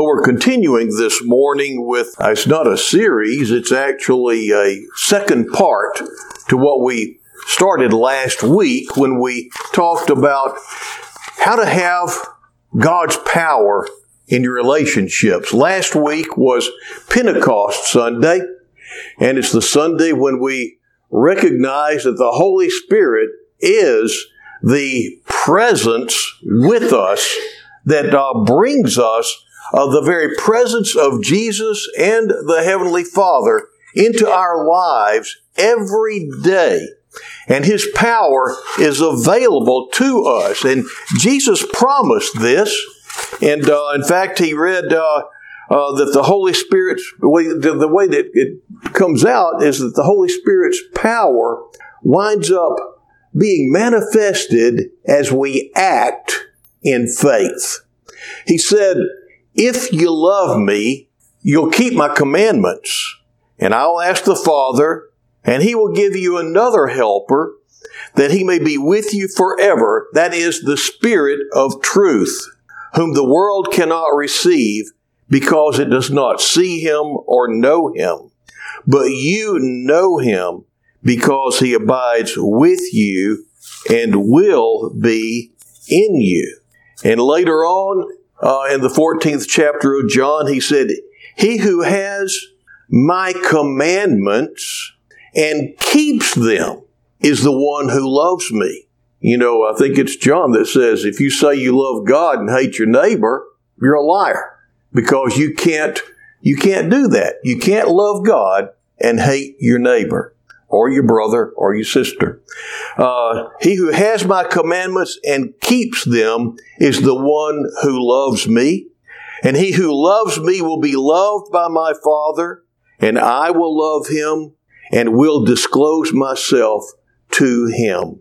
But we're continuing this morning with, it's not a series, it's actually a second part to what we started last week when we talked about how to have God's power in your relationships. Last week was Pentecost Sunday, and it's the Sunday when we recognize that the Holy Spirit is the presence with us that uh, brings us of the very presence of Jesus and the Heavenly Father into our lives every day. And His power is available to us. And Jesus promised this. And uh, in fact, He read uh, uh, that the Holy Spirit's, the way, the way that it comes out is that the Holy Spirit's power winds up being manifested as we act in faith. He said, if you love me, you'll keep my commandments. And I'll ask the Father, and he will give you another helper that he may be with you forever. That is the Spirit of truth, whom the world cannot receive because it does not see him or know him. But you know him because he abides with you and will be in you. And later on, uh, in the 14th chapter of John, he said, He who has my commandments and keeps them is the one who loves me. You know, I think it's John that says, if you say you love God and hate your neighbor, you're a liar because you can't, you can't do that. You can't love God and hate your neighbor or your brother or your sister. Uh, he who has my commandments and keeps them is the one who loves me. And he who loves me will be loved by my Father, and I will love him and will disclose myself to him.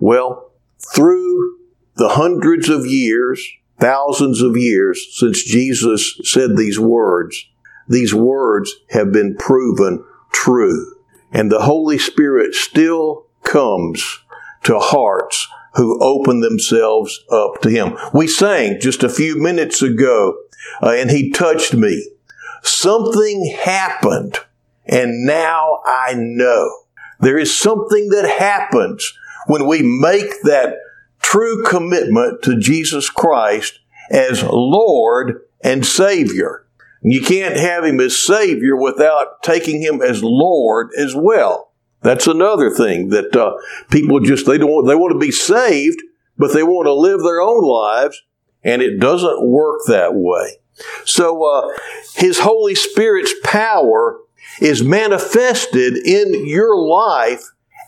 Well, through the hundreds of years, thousands of years since Jesus said these words, these words have been proven true. And the Holy Spirit still comes to hearts who open themselves up to Him. We sang just a few minutes ago, uh, and He touched me. Something happened, and now I know. There is something that happens when we make that true commitment to Jesus Christ as Lord and Savior. You can't have him as Savior without taking him as Lord as well. That's another thing that uh, people just they don't they want to be saved, but they want to live their own lives, and it doesn't work that way. So uh, His Holy Spirit's power is manifested in your life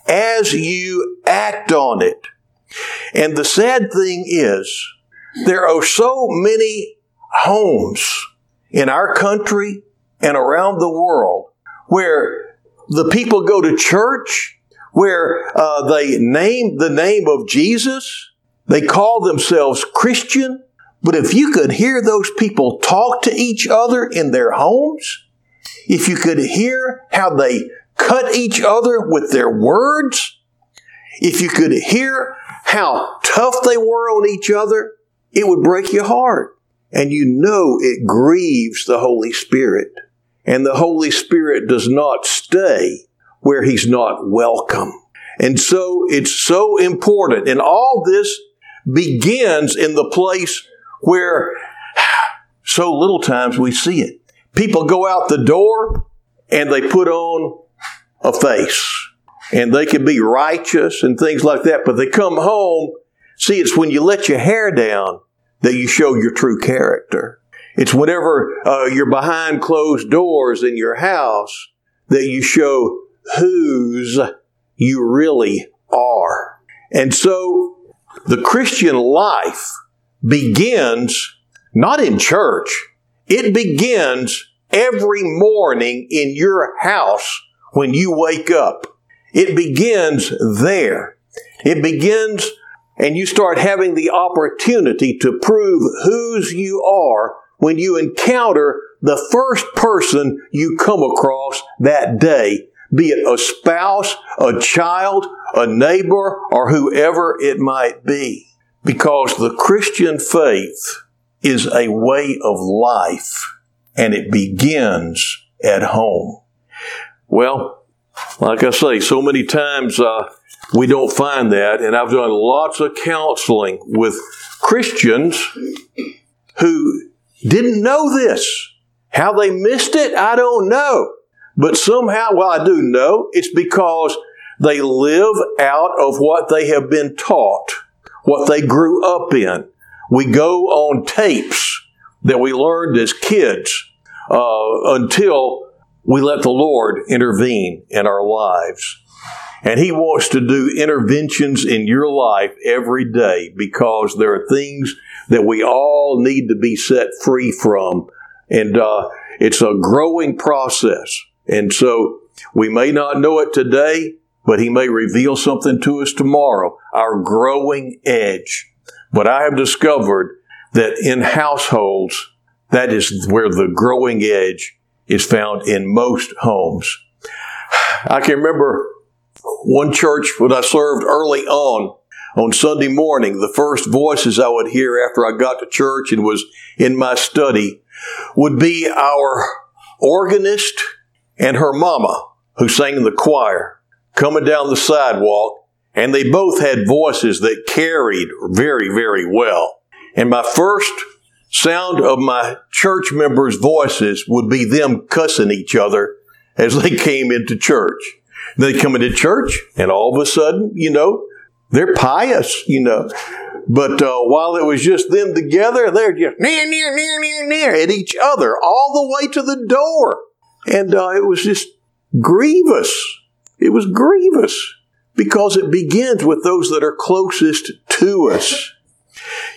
as you act on it. And the sad thing is, there are so many homes in our country and around the world where the people go to church, where uh, they name the name of Jesus, they call themselves Christian, but if you could hear those people talk to each other in their homes, if you could hear how they cut each other with their words, if you could hear how tough they were on each other, it would break your heart and you know it grieves the Holy Spirit. And the Holy Spirit does not stay where He's not welcome. And so it's so important. And all this begins in the place where so little times we see it. People go out the door and they put on a face. And they can be righteous and things like that, but they come home. See, it's when you let your hair down that you show your true character. It's whenever uh, you're behind closed doors in your house that you show whose you really are. And so the Christian life begins not in church, it begins every morning in your house when you wake up. It begins there. It begins and you start having the opportunity to prove whose you are when you encounter the first person you come across that day, be it a spouse, a child, a neighbor, or whoever it might be. Because the Christian faith is a way of life and it begins at home. Well, like I say, so many times uh, we don't find that, and I've done lots of counseling with Christians who didn't know this. How they missed it, I don't know. But somehow, well, I do know, it's because they live out of what they have been taught, what they grew up in. We go on tapes that we learned as kids uh, until we let the Lord intervene in our lives. And He wants to do interventions in your life every day because there are things that we all need to be set free from. And uh, it's a growing process. And so we may not know it today, but He may reveal something to us tomorrow, our growing edge. But I have discovered that in households, that is where the growing edge is found in most homes. I can remember one church when I served early on, on Sunday morning, the first voices I would hear after I got to church and was in my study would be our organist and her mama who sang in the choir coming down the sidewalk and they both had voices that carried very, very well. And my first sound of my church members' voices would be them cussing each other as they came into church. They come into church, and all of a sudden, you know, they're pious, you know. But uh, while it was just them together, they're just near, near, near, near, near at each other all the way to the door. And uh, it was just grievous. It was grievous because it begins with those that are closest to us.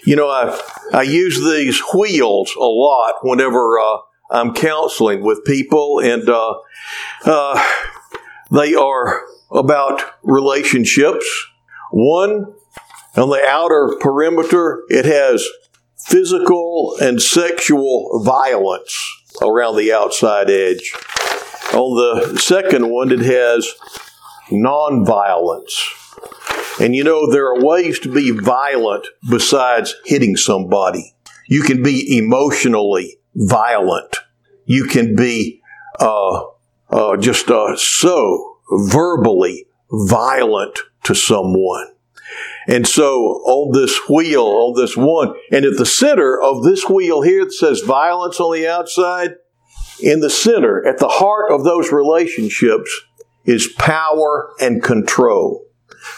You know, I, I use these wheels a lot whenever uh, I'm counseling with people, and uh, uh, they are about relationships. One, on the outer perimeter, it has physical and sexual violence around the outside edge. On the second one, it has nonviolence. And you know, there are ways to be violent besides hitting somebody. You can be emotionally violent. You can be uh, uh, just uh, so verbally violent to someone. And so on this wheel, on this one, and at the center of this wheel here that says violence on the outside, in the center, at the heart of those relationships, is power and control.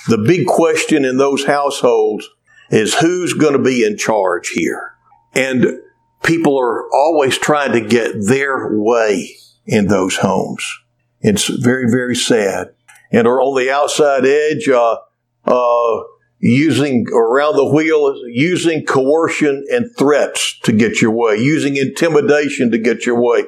The big question in those households is who's going to be in charge here? And people are always trying to get their way in those homes. It's very, very sad. And are on the outside edge, uh, uh, using around the wheel, using coercion and threats to get your way, using intimidation to get your way,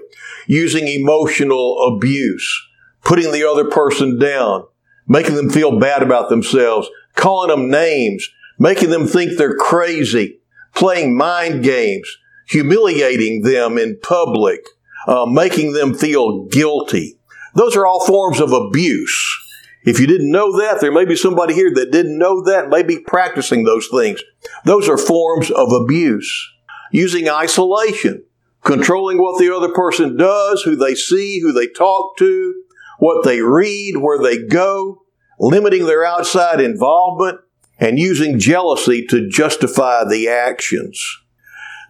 using emotional abuse putting the other person down, making them feel bad about themselves, calling them names, making them think they're crazy, playing mind games, humiliating them in public, uh, making them feel guilty. Those are all forms of abuse. If you didn't know that, there may be somebody here that didn't know that, may be practicing those things. Those are forms of abuse. Using isolation, controlling what the other person does, who they see, who they talk to, what they read, where they go, limiting their outside involvement, and using jealousy to justify the actions.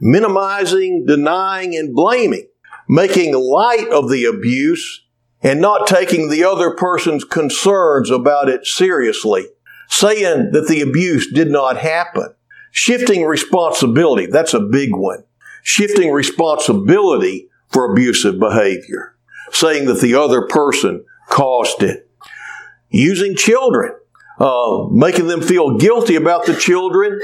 Minimizing, denying, and blaming, making light of the abuse and not taking the other person's concerns about it seriously, saying that the abuse did not happen. Shifting responsibility, that's a big one. Shifting responsibility for abusive behavior saying that the other person caused it. Using children, uh, making them feel guilty about the children,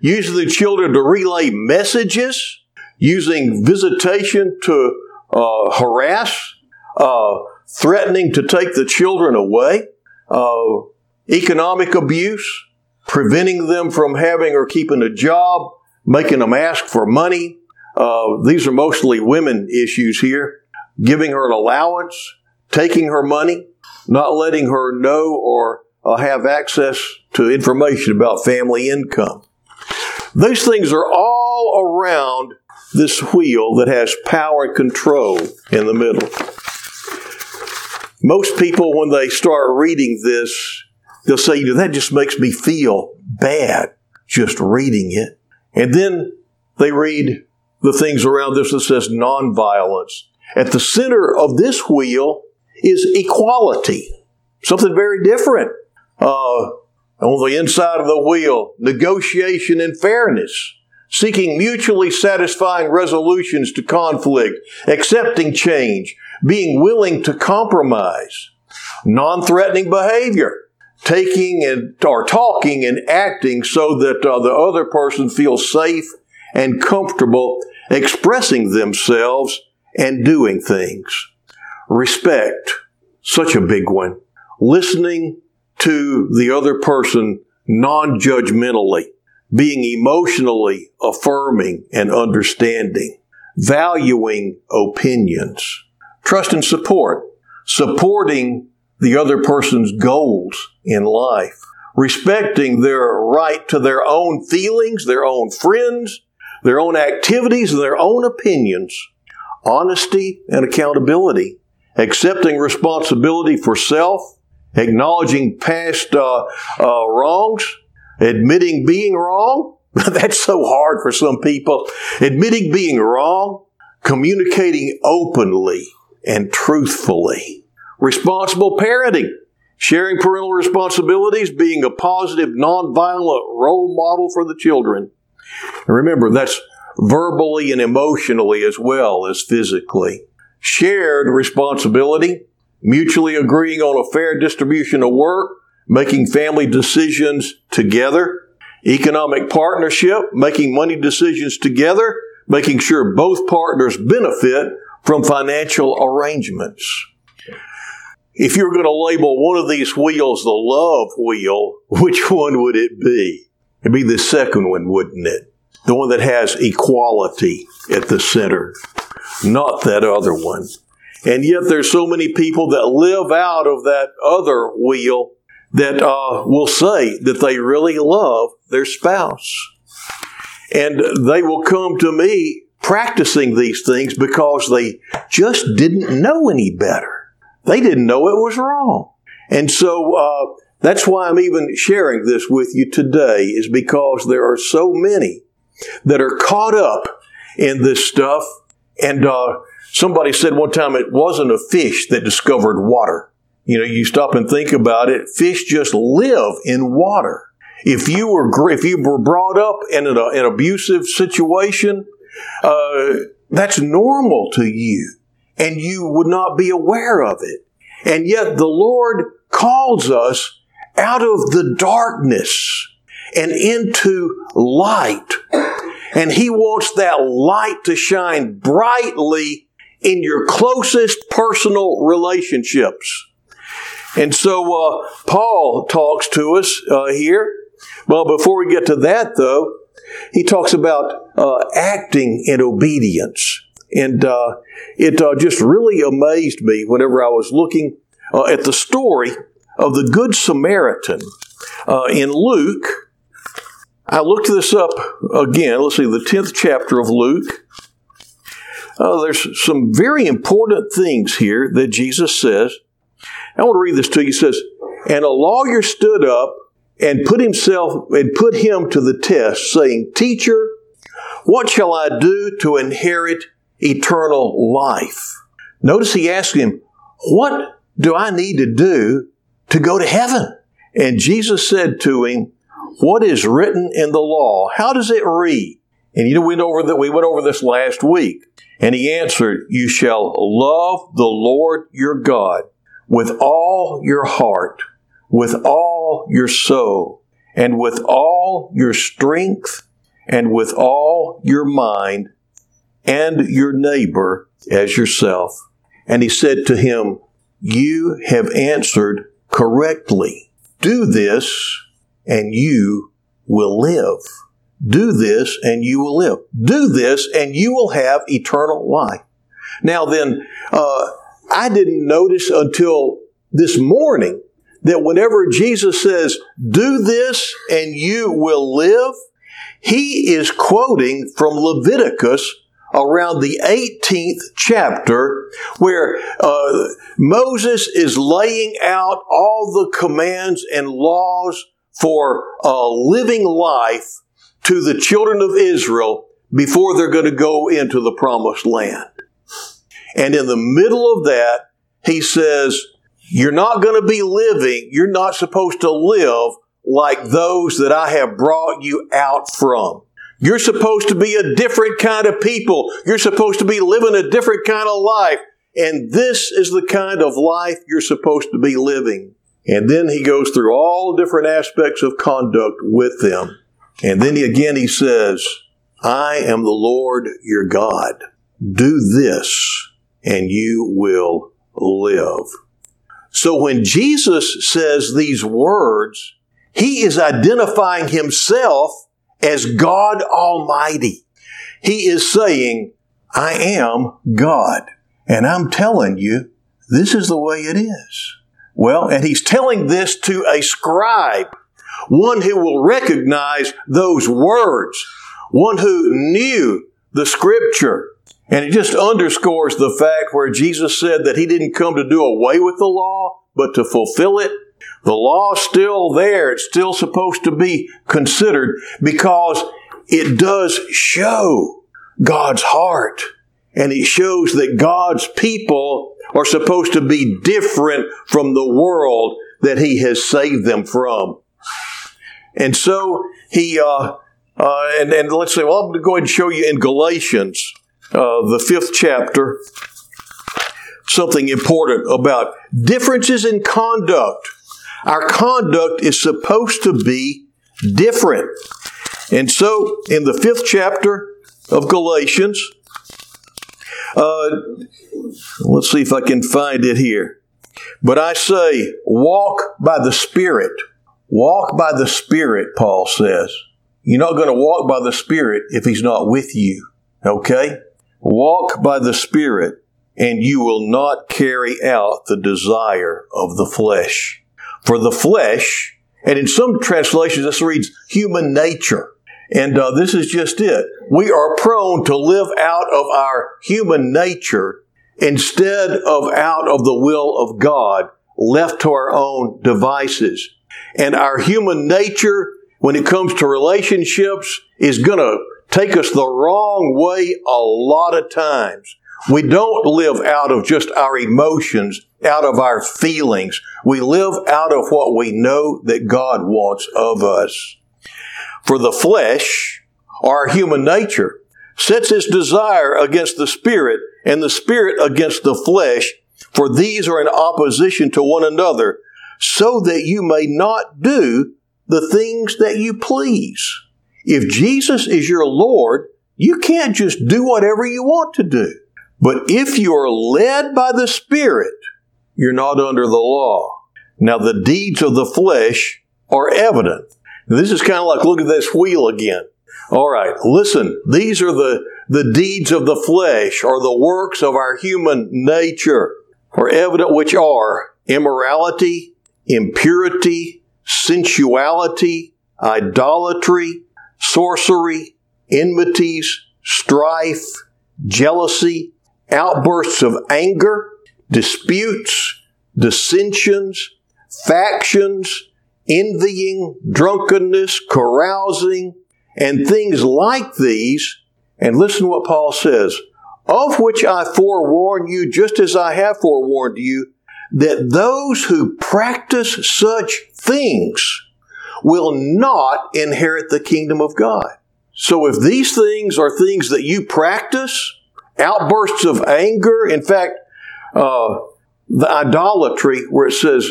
using the children to relay messages, using visitation to uh, harass, uh, threatening to take the children away, uh, economic abuse, preventing them from having or keeping a job, making them ask for money. Uh, these are mostly women issues here giving her an allowance, taking her money, not letting her know or uh, have access to information about family income. These things are all around this wheel that has power and control in the middle. Most people, when they start reading this, they'll say, you know, that just makes me feel bad just reading it. And then they read the things around this that says nonviolence. At the center of this wheel is equality, something very different. Uh, on the inside of the wheel, negotiation and fairness, seeking mutually satisfying resolutions to conflict, accepting change, being willing to compromise, non-threatening behavior, taking and or talking and acting so that uh, the other person feels safe and comfortable expressing themselves and doing things. Respect, such a big one. Listening to the other person non-judgmentally, being emotionally affirming and understanding, valuing opinions, trust and support, supporting the other person's goals in life, respecting their right to their own feelings, their own friends, their own activities, and their own opinions, honesty and accountability, accepting responsibility for self, acknowledging past uh, uh, wrongs, admitting being wrong. That's so hard for some people. Admitting being wrong, communicating openly and truthfully responsible parenting, sharing parental responsibilities, being a positive, nonviolent role model for the children. And remember, that's verbally and emotionally as well as physically. Shared responsibility, mutually agreeing on a fair distribution of work, making family decisions together, economic partnership, making money decisions together, making sure both partners benefit from financial arrangements. If you were going to label one of these wheels the love wheel, which one would it be? It'd be the second one, wouldn't it? The one that has equality at the center, not that other one. And yet there's so many people that live out of that other wheel that uh, will say that they really love their spouse. And they will come to me practicing these things because they just didn't know any better. They didn't know it was wrong. And so uh, that's why I'm even sharing this with you today, is because there are so many that are caught up in this stuff. And uh, somebody said one time it wasn't a fish that discovered water. You know, you stop and think about it. Fish just live in water. If you were if you were brought up in an, an abusive situation, uh, that's normal to you and you would not be aware of it. And yet the Lord calls us out of the darkness and into light. And He wants that light to shine brightly in your closest personal relationships. And so uh, Paul talks to us uh, here. Well, before we get to that, though, he talks about uh, acting in obedience. And uh, it uh, just really amazed me whenever I was looking uh, at the story of the Good Samaritan uh, in Luke. I looked this up again. Let's see, the 10th chapter of Luke. There's some very important things here that Jesus says. I want to read this to you. He says, And a lawyer stood up and put himself and put him to the test, saying, Teacher, what shall I do to inherit eternal life. Notice he asked him, What do I need to do to go to heaven? And Jesus said to him, What is written in the law? How does it read? And you know, we went over that we went over this last week. And he answered, You shall love the Lord your God with all your heart, with all your soul, and with all your strength, and with all your mind, and your neighbor as yourself. And he said to him, You have answered correctly. Do this and you will live. Do this and you will live. Do this and you will have eternal life. Now then, uh, I didn't notice until this morning that whenever Jesus says, do this and you will live, he is quoting from Leviticus around the 18th chapter where uh, Moses is laying out all the commands and laws for a living life to the children of Israel before they're going to go into the promised land. And in the middle of that, he says, you're not going to be living, you're not supposed to live like those that I have brought you out from. You're supposed to be a different kind of people. You're supposed to be living a different kind of life. And this is the kind of life you're supposed to be living. And then he goes through all different aspects of conduct with them. And then he, again he says, I am the Lord your God. Do this and you will live. So when Jesus says these words, he is identifying himself as God Almighty. He is saying, I am God. And I'm telling you, this is the way it is. Well, and he's telling this to a scribe, one who will recognize those words, one who knew the scripture. And it just underscores the fact where Jesus said that he didn't come to do away with the law, but to fulfill it. The law's still there. It's still supposed to be considered because it does show God's heart. And it shows that God's people are supposed to be different from the world that He has saved them from. And so He, uh, uh, and, and let's say, well, I'm going to go ahead and show you in Galatians, uh, the fifth chapter, something important about differences in conduct. Our conduct is supposed to be different. And so, in the fifth chapter of Galatians, uh, let's see if I can find it here. But I say, walk by the Spirit. Walk by the Spirit, Paul says. You're not going to walk by the Spirit if He's not with you. Okay? Walk by the Spirit and you will not carry out the desire of the flesh. For the flesh, and in some translations this reads human nature. And uh, this is just it. We are prone to live out of our human nature instead of out of the will of God, left to our own devices. And our human nature, when it comes to relationships, is going to take us the wrong way a lot of times. We don't live out of just our emotions, out of our feelings. We live out of what we know that God wants of us. For the flesh, our human nature, sets its desire against the spirit and the spirit against the flesh, for these are in opposition to one another, so that you may not do the things that you please. If Jesus is your Lord, you can't just do whatever you want to do. But if you're led by the Spirit, you're not under the law. Now, the deeds of the flesh are evident. This is kind of like look at this wheel again. All right, listen. These are the, the deeds of the flesh, or the works of our human nature, are evident, which are immorality, impurity, sensuality, idolatry, sorcery, enmities, strife, jealousy, outbursts of anger, disputes, dissensions, factions, envying, drunkenness, carousing, and things like these. And listen to what Paul says of which I forewarn you, just as I have forewarned you, that those who practice such things will not inherit the kingdom of God. So if these things are things that you practice, outbursts of anger. In fact, uh, the idolatry, where it says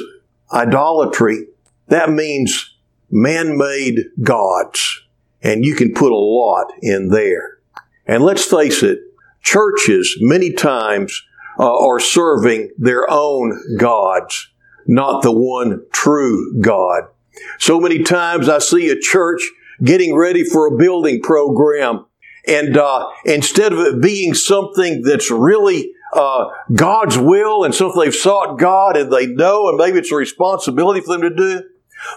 idolatry, that means man made gods. And you can put a lot in there. And let's face it, churches many times uh, are serving their own gods, not the one true God. So many times I see a church getting ready for a building program and uh, instead of it being something that's really uh, God's will and something they've sought God and they know, and maybe it's a responsibility for them to do,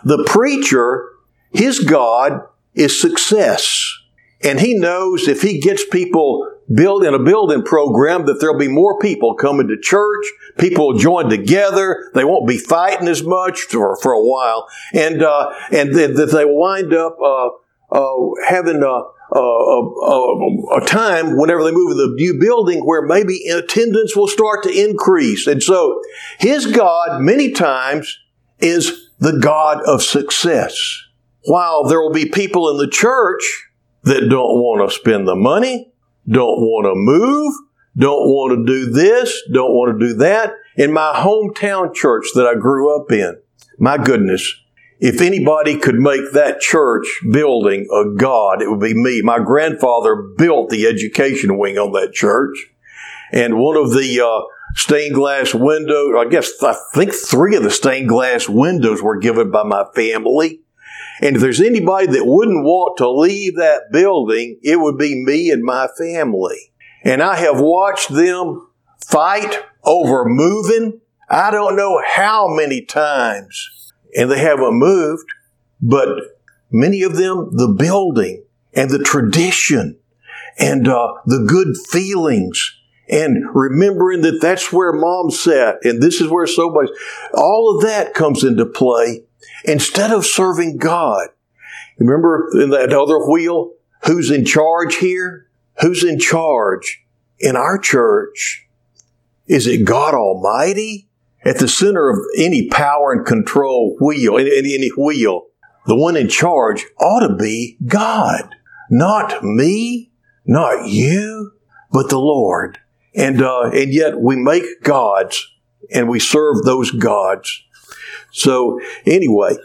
the preacher, his God is success. And he knows if he gets people built in a building program that there'll be more people coming to church. People will join together. They won't be fighting as much for, for a while. And, uh, and that they will wind up, uh, uh, having a, a, a, a, time whenever they move to the new building where maybe attendance will start to increase. And so his God many times is the God of success. While there will be people in the church that don't want to spend the money, don't want to move, don't want to do this, don't want to do that. In my hometown church that I grew up in, my goodness, if anybody could make that church building a God, it would be me. My grandfather built the education wing on that church. And one of the uh, stained glass windows, I guess, I think three of the stained glass windows were given by my family. And if there's anybody that wouldn't want to leave that building, it would be me and my family. And I have watched them fight over moving. I don't know how many times. And they haven't moved, but many of them, the building and the tradition and uh, the good feelings and remembering that that's where mom sat and this is where somebody, all of that comes into play instead of serving God. Remember in that other wheel? Who's in charge here? Who's in charge in our church? Is it God Almighty? At the center of any power and control wheel, any, any wheel, the one in charge ought to be God. Not me, not you, but the Lord. And, uh, and yet we make gods and we serve those gods so anyway,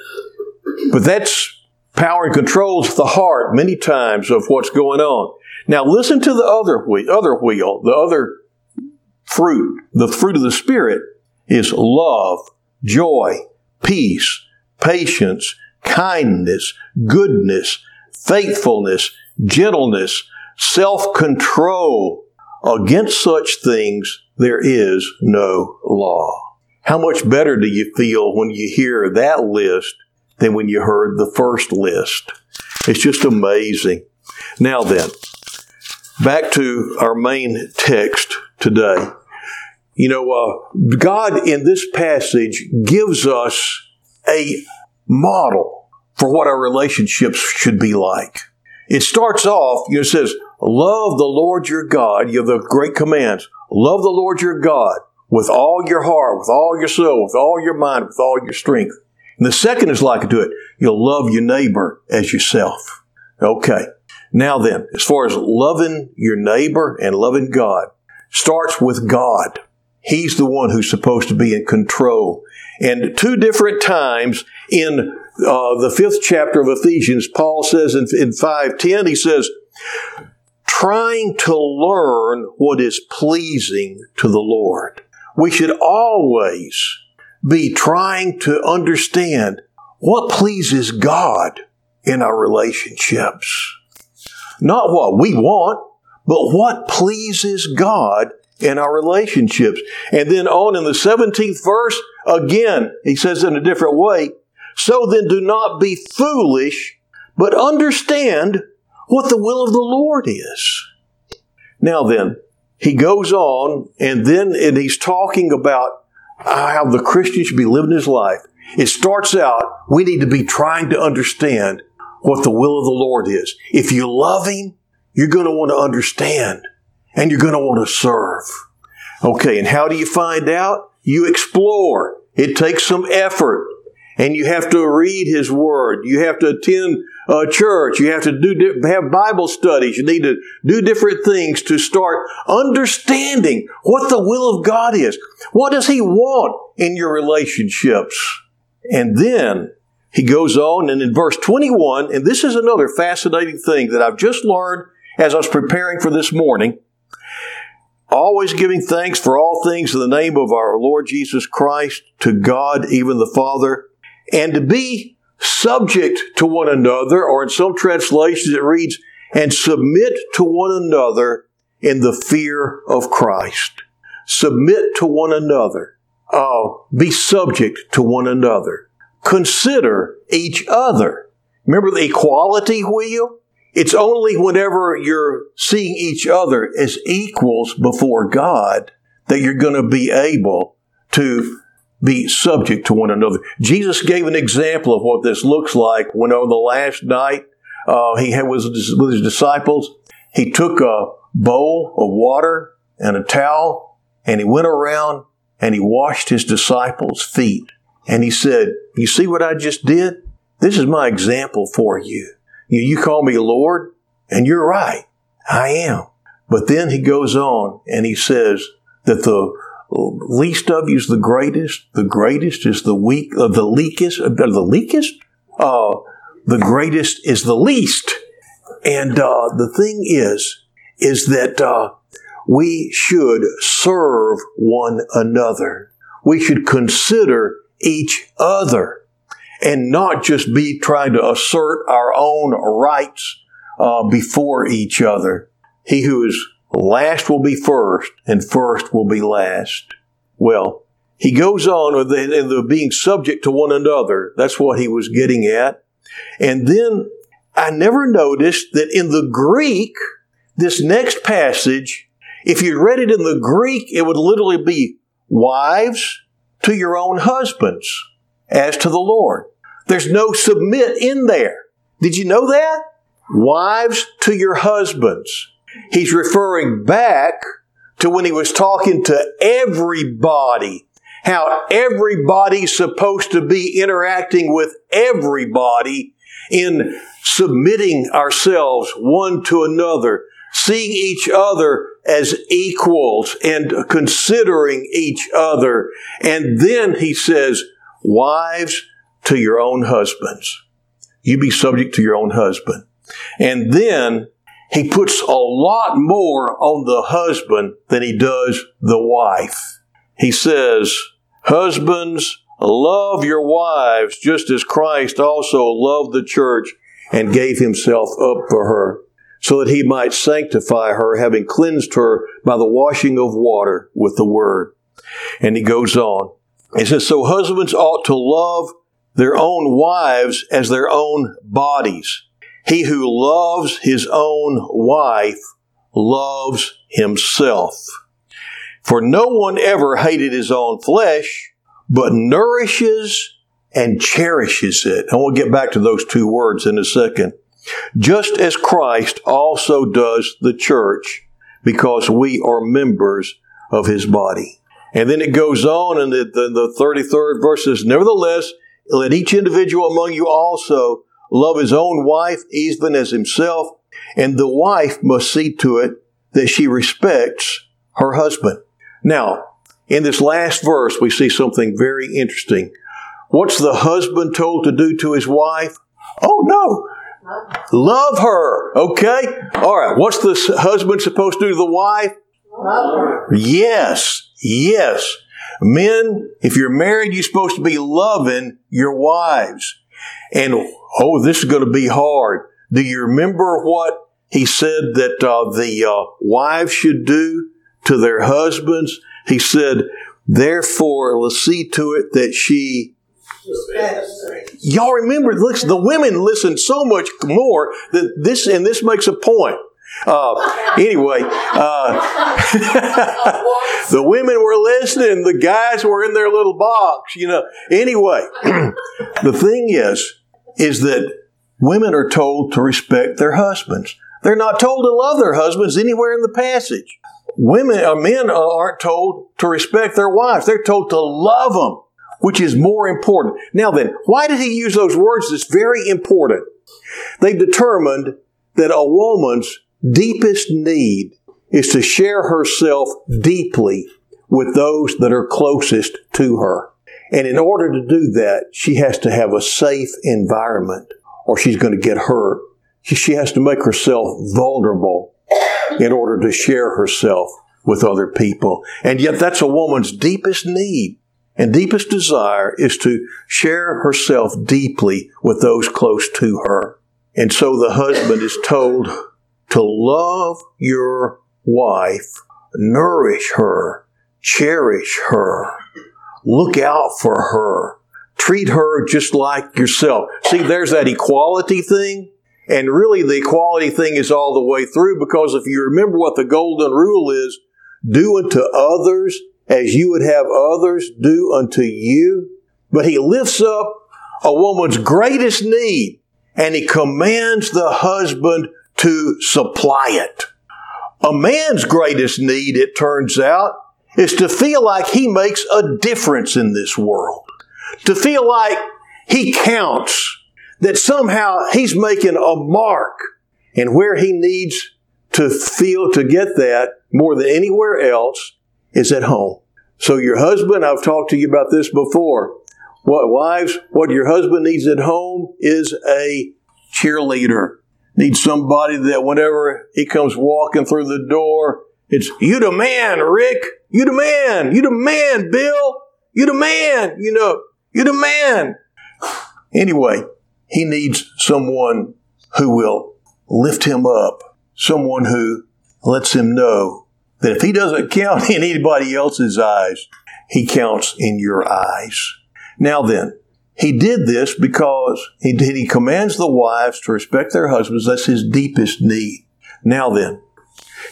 but that's power and controls the heart many times of what's going on. Now listen to the other wheel, other wheel, the other fruit. The fruit of the Spirit is love, joy, peace, patience, kindness, goodness, faithfulness, gentleness, self-control. Against such things there is no law. How much better do you feel when you hear that list than when you heard the first list? It's just amazing. Now then, back to our main text today. You know, uh, God in this passage gives us a model for what our relationships should be like. It starts off, you know, it says, Love the Lord your God. You have the great commands. Love the Lord your God with all your heart, with all your soul, with all your mind, with all your strength. And the second is like to it. You'll love your neighbor as yourself. Okay. Now then, as far as loving your neighbor and loving God, starts with God. He's the one who's supposed to be in control. And two different times in uh, the fifth chapter of Ephesians, Paul says in, in 5.10, he says, trying to learn what is pleasing to the Lord we should always be trying to understand what pleases God in our relationships. Not what we want, but what pleases God in our relationships. And then on in the 17th verse, again, he says in a different way, so then do not be foolish, but understand what the will of the Lord is. Now then, he goes on and then and he's talking about how the Christian should be living his life. It starts out, we need to be trying to understand what the will of the Lord is. If you love Him, you're going to want to understand and you're going to want to serve. Okay, and how do you find out? You explore. It takes some effort and you have to read His Word. You have to attend uh, church. You have to do have Bible studies. You need to do different things to start understanding what the will of God is. What does He want in your relationships? And then he goes on, and in verse 21, and this is another fascinating thing that I've just learned as I was preparing for this morning. Always giving thanks for all things in the name of our Lord Jesus Christ to God, even the Father, and to be subject to one another, or in some translations it reads, and submit to one another in the fear of Christ. Submit to one another. Uh, be subject to one another. Consider each other. Remember the equality wheel? It's only whenever you're seeing each other as equals before God that you're going to be able to be subject to one another. Jesus gave an example of what this looks like when on the last night uh, he had with his disciples. He took a bowl of water and a towel and he went around and he washed his disciples' feet. And he said, You see what I just did? This is my example for you. You, you call me Lord, and you're right. I am. But then he goes on and he says that the least of you is the greatest. The greatest is the weak, uh, the leakest, uh, the leakest? Uh, the greatest is the least. And uh, the thing is, is that uh, we should serve one another. We should consider each other and not just be trying to assert our own rights uh, before each other. He who is last will be first, and first will be last. Well, he goes on with the, the being subject to one another. That's what he was getting at. And then I never noticed that in the Greek, this next passage, if you read it in the Greek, it would literally be wives to your own husbands as to the Lord. There's no submit in there. Did you know that? Wives to your husbands. He's referring back to when he was talking to everybody, how everybody's supposed to be interacting with everybody in submitting ourselves one to another, seeing each other as equals and considering each other. And then he says, wives, to your own husbands. You be subject to your own husband. And then he puts a lot more on the husband than he does the wife. He says, Husbands, love your wives just as Christ also loved the church and gave himself up for her, so that he might sanctify her, having cleansed her by the washing of water with the word. And he goes on. He says, So husbands ought to love their own wives as their own bodies. He who loves his own wife loves himself. For no one ever hated his own flesh, but nourishes and cherishes it. And we'll get back to those two words in a second. Just as Christ also does the church, because we are members of his body. And then it goes on in the, the, the 33rd verses, Nevertheless, let each individual among you also love his own wife even as himself, and the wife must see to it that she respects her husband. Now, in this last verse, we see something very interesting. What's the husband told to do to his wife? Oh no! Love her. Okay? All right. What's the husband supposed to do to the wife? Love her. Yes. Yes. Men, if you're married, you're supposed to be loving your wives. And, oh, this is going to be hard. Do you remember what he said that uh, the uh, wives should do to their husbands? He said, therefore, let's see to it that she Y'all remember, the women listen so much more that this, and this makes a point. Uh, anyway, uh, the women were listening, the guys were in their little box, you know. Anyway, the thing is, is that women are told to respect their husbands. They're not told to love their husbands anywhere in the passage. Women, uh, men aren't told to respect their wives. They're told to love them, which is more important. Now then, why did he use those words? It's very important. They've determined that a woman's deepest need is to share herself deeply with those that are closest to her. And in order to do that, she has to have a safe environment or she's going to get hurt. She has to make herself vulnerable in order to share herself with other people. And yet that's a woman's deepest need and deepest desire is to share herself deeply with those close to her. And so the husband is told to love your wife, nourish her, cherish her, look out for her, treat her just like yourself. See, there's that equality thing. And really, the equality thing is all the way through because if you remember what the golden rule is, do unto others as you would have others do unto you. But he lifts up a woman's greatest need and he commands the husband to supply it. A man's greatest need, it turns out, is to feel like he makes a difference in this world. To feel like he counts, that somehow he's making a mark. And where he needs to feel to get that more than anywhere else is at home. So your husband, I've talked to you about this before. What wives, what your husband needs at home is a cheerleader. Needs somebody that whenever he comes walking through the door, it's you the man, Rick. You the man. You the man, Bill. You the man. You know, you the man. Anyway, he needs someone who will lift him up, someone who lets him know that if he doesn't count in anybody else's eyes, he counts in your eyes. Now then, he did this because he he commands the wives to respect their husbands. That's his deepest need. Now then,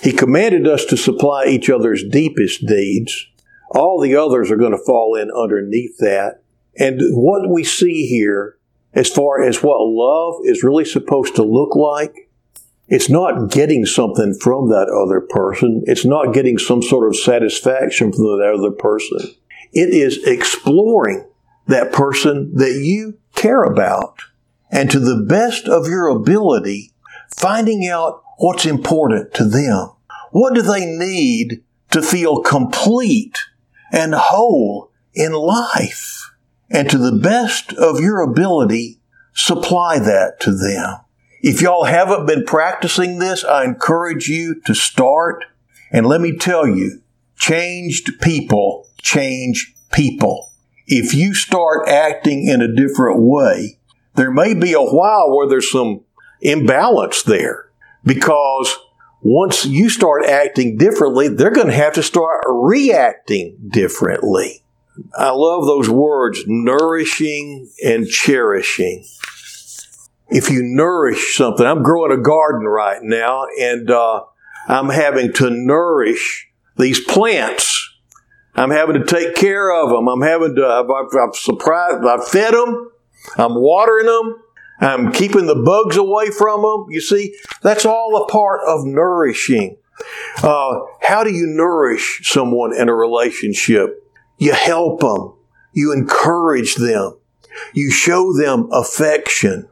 he commanded us to supply each other's deepest needs. All the others are going to fall in underneath that. And what we see here, as far as what love is really supposed to look like, it's not getting something from that other person. It's not getting some sort of satisfaction from that other person. It is exploring that person that you care about and to the best of your ability, finding out what's important to them. What do they need to feel complete and whole in life? And to the best of your ability, supply that to them. If y'all haven't been practicing this, I encourage you to start. And let me tell you, changed people change people. If you start acting in a different way, there may be a while where there's some imbalance there because once you start acting differently, they're going to have to start reacting differently. I love those words, nourishing and cherishing. If you nourish something, I'm growing a garden right now and uh, I'm having to nourish these plants. I'm having to take care of them. I'm having to, I've, I've, I've surprised, I've fed them. I'm watering them. I'm keeping the bugs away from them. You see, that's all a part of nourishing. Uh, how do you nourish someone in a relationship? You help them. You encourage them. You show them affection.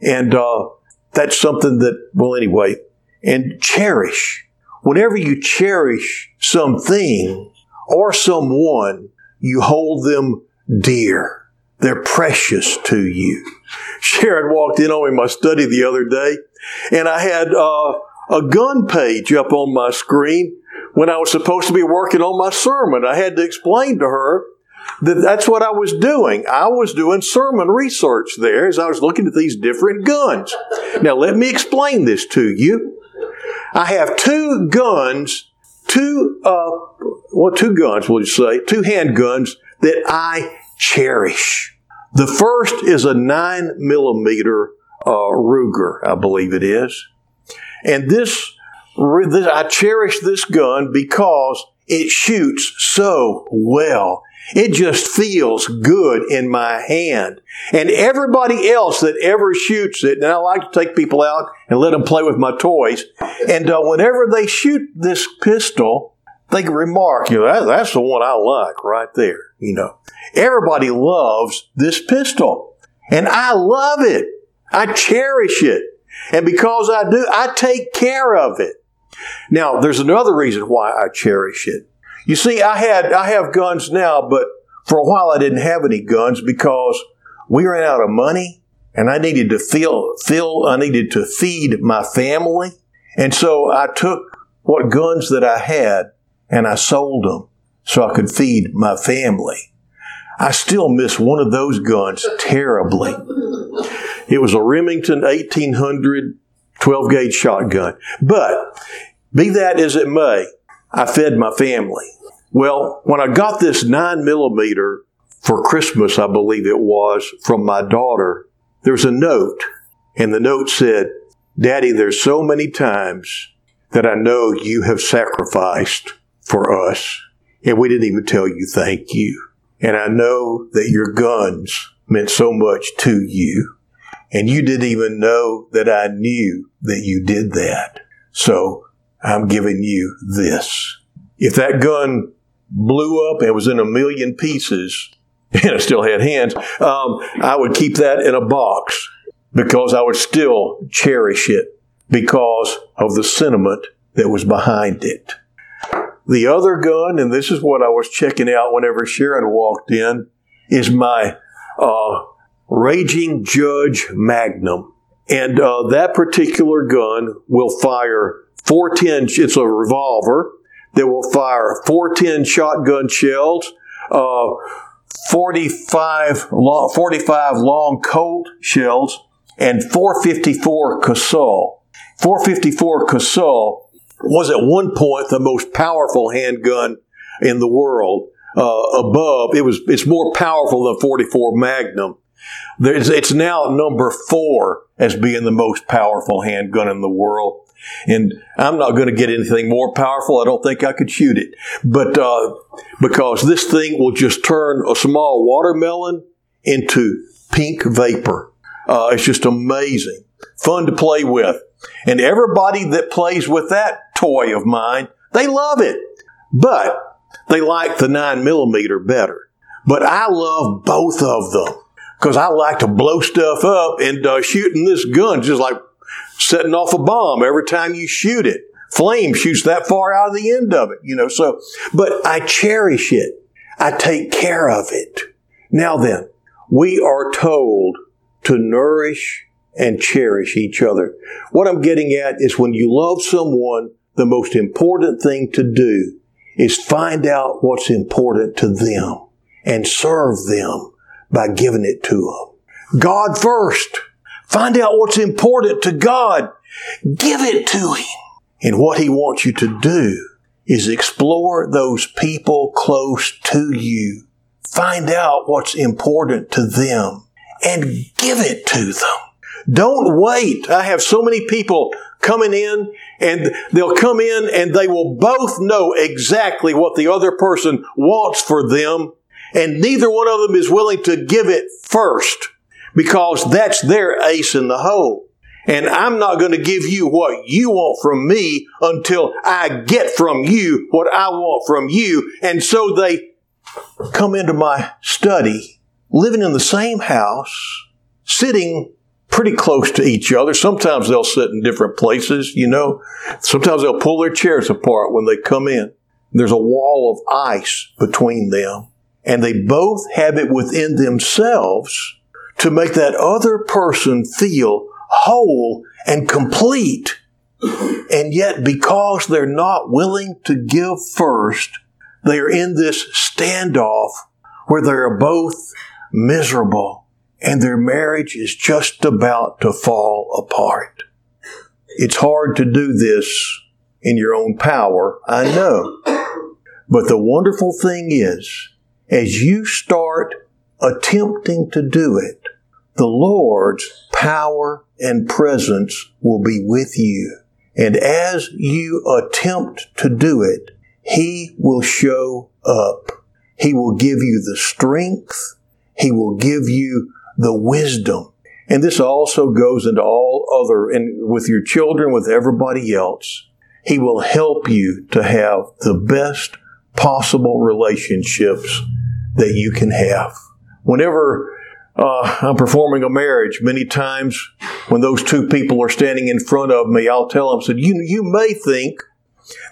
And uh, that's something that, well, anyway, and cherish. Whenever you cherish something or someone, you hold them dear. They're precious to you. Sharon walked in on me in my study the other day, and I had uh, a gun page up on my screen when I was supposed to be working on my sermon. I had to explain to her that that's what I was doing. I was doing sermon research there as I was looking at these different guns. Now, let me explain this to you. I have two guns, two, uh, well, two guns, we'll just say, two handguns that I cherish. The first is a nine millimeter uh, Ruger, I believe it is. And this, this, I cherish this gun because it shoots so well. It just feels good in my hand. And everybody else that ever shoots it, and I like to take people out and let them play with my toys. And uh, whenever they shoot this pistol, they remark, you know, that, that's the one I like right there, you know. Everybody loves this pistol. And I love it. I cherish it. And because I do, I take care of it. Now, there's another reason why I cherish it. You see, I had I have guns now, but for a while I didn't have any guns because we ran out of money and I needed to feel feel I needed to feed my family. And so I took what guns that I had and I sold them so I could feed my family. I still miss one of those guns terribly. It was a Remington 1800 12 gauge shotgun. But be that as it may, I fed my family. Well, when I got this nine millimeter for Christmas, I believe it was, from my daughter. There's a note, and the note said, Daddy, there's so many times that I know you have sacrificed for us, and we didn't even tell you thank you. And I know that your guns meant so much to you, and you didn't even know that I knew that you did that. So I'm giving you this. If that gun blew up and was in a million pieces, and I still had hands, um, I would keep that in a box because I would still cherish it because of the sentiment that was behind it. The other gun, and this is what I was checking out whenever Sharon walked in, is my uh, Raging Judge Magnum. And uh, that particular gun will fire 410, it's a revolver that will fire 410 shotgun shells, uh, 45 long, 45 long Colt shells, and 454 Casull. 454 Casull was at one point the most powerful handgun in the world. Uh, above, it was it's more powerful than 44 Magnum. There's, it's now number four as being the most powerful handgun in the world. And I'm not going to get anything more powerful. I don't think I could shoot it. But uh, because this thing will just turn a small watermelon into pink vapor. Uh, it's just amazing. Fun to play with. And everybody that plays with that toy of mine, they love it. But they like the 9 millimeter better. But I love both of them because I like to blow stuff up and uh, shooting this gun just like setting off a bomb every time you shoot it. Flame shoots that far out of the end of it, you know. So, but I cherish it. I take care of it. Now then, we are told to nourish and cherish each other. What I'm getting at is when you love someone, the most important thing to do is find out what's important to them and serve them by giving it to them. God first. Find out what's important to God. Give it to Him. And what He wants you to do is explore those people close to you. Find out what's important to them and give it to them. Don't wait. I have so many people coming in and they'll come in and they will both know exactly what the other person wants for them and neither one of them is willing to give it first because that's their ace in the hole. And I'm not going to give you what you want from me until I get from you what I want from you. And so they come into my study, living in the same house, sitting pretty close to each other. Sometimes they'll sit in different places, you know. Sometimes they'll pull their chairs apart when they come in. There's a wall of ice between them. And they both have it within themselves to make that other person feel whole and complete. And yet, because they're not willing to give first, they are in this standoff where they are both miserable and their marriage is just about to fall apart. It's hard to do this in your own power, I know. But the wonderful thing is, as you start attempting to do it, the Lord's power and presence will be with you. And as you attempt to do it, He will show up. He will give you the strength. He will give you the wisdom. And this also goes into all other, and with your children, with everybody else. He will help you to have the best possible relationships that you can have. Whenever uh, I'm performing a marriage. Many times when those two people are standing in front of me, I'll tell them, said, you, you may think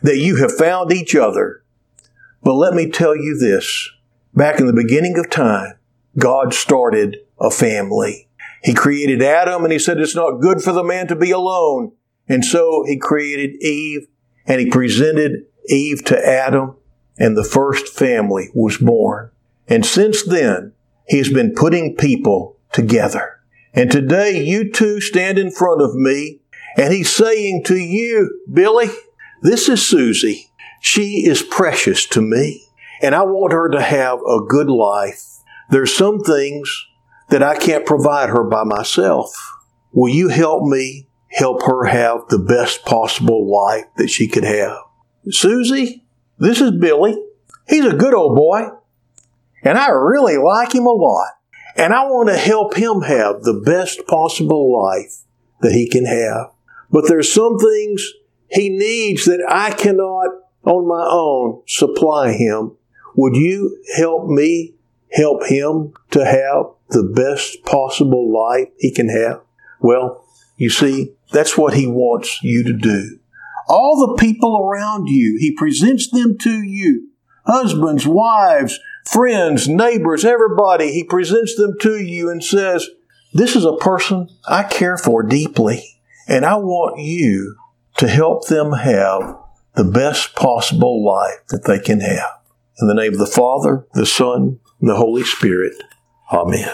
that you have found each other, but let me tell you this. Back in the beginning of time, God started a family. He created Adam and he said it's not good for the man to be alone. And so he created Eve and he presented Eve to Adam and the first family was born. And since then, He's been putting people together. And today you two stand in front of me and he's saying to you, Billy, this is Susie. She is precious to me and I want her to have a good life There's some things that I can't provide her by myself. Will you help me help her have the best possible life that she could have? Susie, this is Billy. He's a good old boy, and I really like him a lot. And I want to help him have the best possible life that he can have. But there's some things he needs that I cannot on my own supply him. Would you help me help him to have the best possible life he can have? Well, you see, that's what he wants you to do. All the people around you, he presents them to you. Husbands, wives, friends, neighbors, everybody, he presents them to you and says, This is a person I care for deeply, and I want you to help them have the best possible life that they can have. In the name of the Father, the Son, the Holy Spirit. Amen.